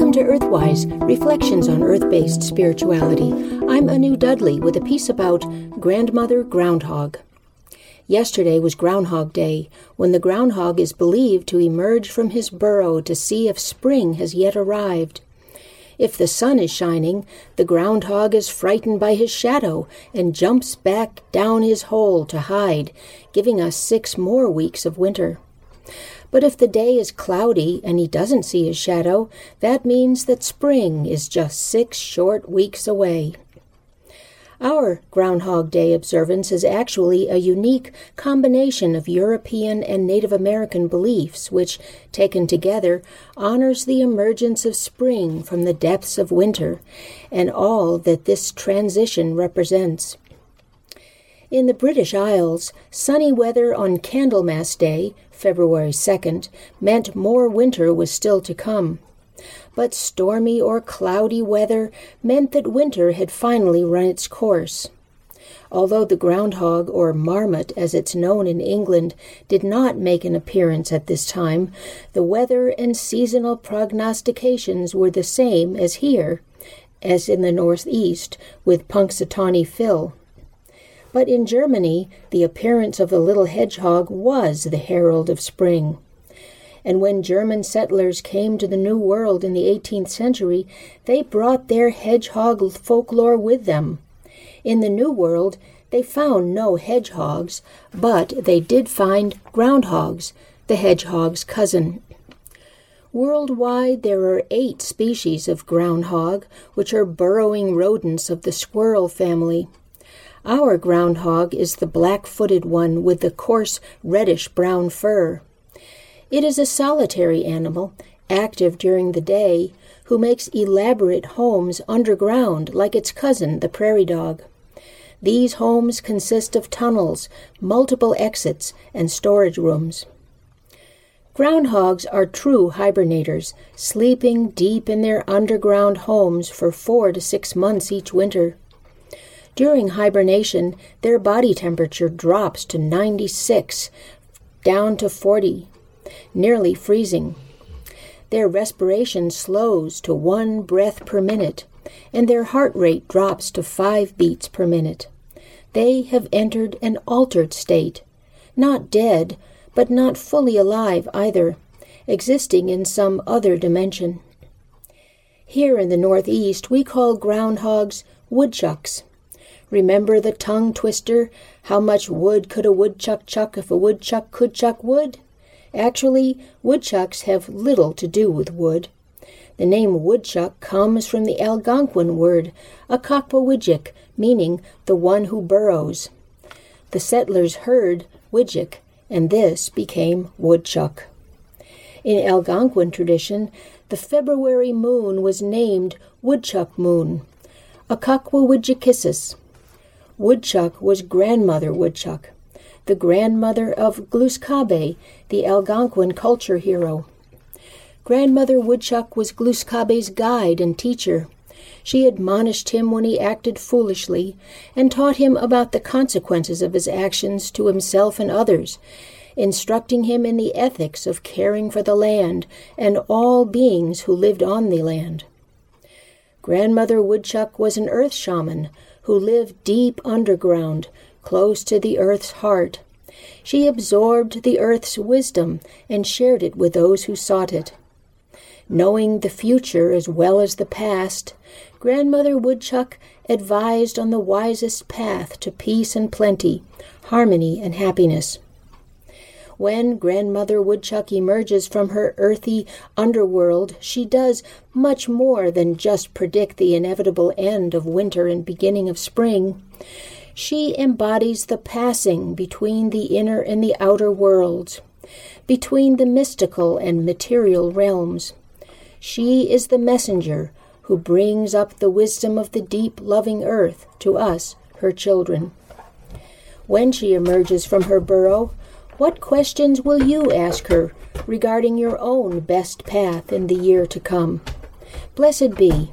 Welcome to Earthwise Reflections on Earth Based Spirituality. I'm Anu Dudley with a piece about Grandmother Groundhog. Yesterday was Groundhog Day, when the groundhog is believed to emerge from his burrow to see if spring has yet arrived. If the sun is shining, the groundhog is frightened by his shadow and jumps back down his hole to hide, giving us six more weeks of winter. But if the day is cloudy and he doesn't see his shadow, that means that spring is just six short weeks away. Our Groundhog Day observance is actually a unique combination of European and Native American beliefs, which, taken together, honors the emergence of spring from the depths of winter and all that this transition represents. In the British Isles, sunny weather on Candlemas Day, February 2nd, meant more winter was still to come. But stormy or cloudy weather meant that winter had finally run its course. Although the groundhog, or marmot as it's known in England, did not make an appearance at this time, the weather and seasonal prognostications were the same as here, as in the northeast with Punxsutawney Phil. But in Germany, the appearance of the little hedgehog was the herald of spring. And when German settlers came to the New World in the 18th century, they brought their hedgehog folklore with them. In the New World, they found no hedgehogs, but they did find groundhogs, the hedgehog's cousin. Worldwide, there are eight species of groundhog, which are burrowing rodents of the squirrel family. Our groundhog is the black footed one with the coarse reddish brown fur. It is a solitary animal, active during the day, who makes elaborate homes underground like its cousin, the prairie dog. These homes consist of tunnels, multiple exits, and storage rooms. Groundhogs are true hibernators, sleeping deep in their underground homes for four to six months each winter. During hibernation, their body temperature drops to 96, down to 40, nearly freezing. Their respiration slows to one breath per minute, and their heart rate drops to five beats per minute. They have entered an altered state, not dead, but not fully alive either, existing in some other dimension. Here in the Northeast, we call groundhogs woodchucks. Remember the tongue twister? How much wood could a woodchuck chuck if a woodchuck could chuck wood? Actually, woodchucks have little to do with wood. The name woodchuck comes from the Algonquin word, akakpawidjik, meaning the one who burrows. The settlers heard widjik, and this became woodchuck. In Algonquin tradition, the February moon was named Woodchuck Moon, Akakwawijikissis, Woodchuck was grandmother Woodchuck, the grandmother of Glooskabe, the Algonquin culture hero. Grandmother Woodchuck was Glooskabe's guide and teacher. She admonished him when he acted foolishly and taught him about the consequences of his actions to himself and others, instructing him in the ethics of caring for the land and all beings who lived on the land. Grandmother Woodchuck was an earth shaman who lived deep underground, close to the earth's heart. She absorbed the earth's wisdom and shared it with those who sought it. Knowing the future as well as the past, Grandmother Woodchuck advised on the wisest path to peace and plenty, harmony and happiness. When Grandmother Woodchuck emerges from her earthy underworld, she does much more than just predict the inevitable end of winter and beginning of spring. She embodies the passing between the inner and the outer worlds, between the mystical and material realms. She is the messenger who brings up the wisdom of the deep, loving earth to us, her children. When she emerges from her burrow, what questions will you ask her regarding your own best path in the year to come? Blessed be.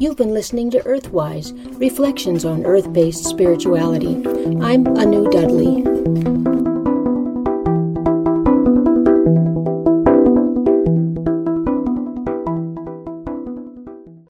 You've been listening to Earthwise Reflections on Earth Based Spirituality. I'm Anu Dudley.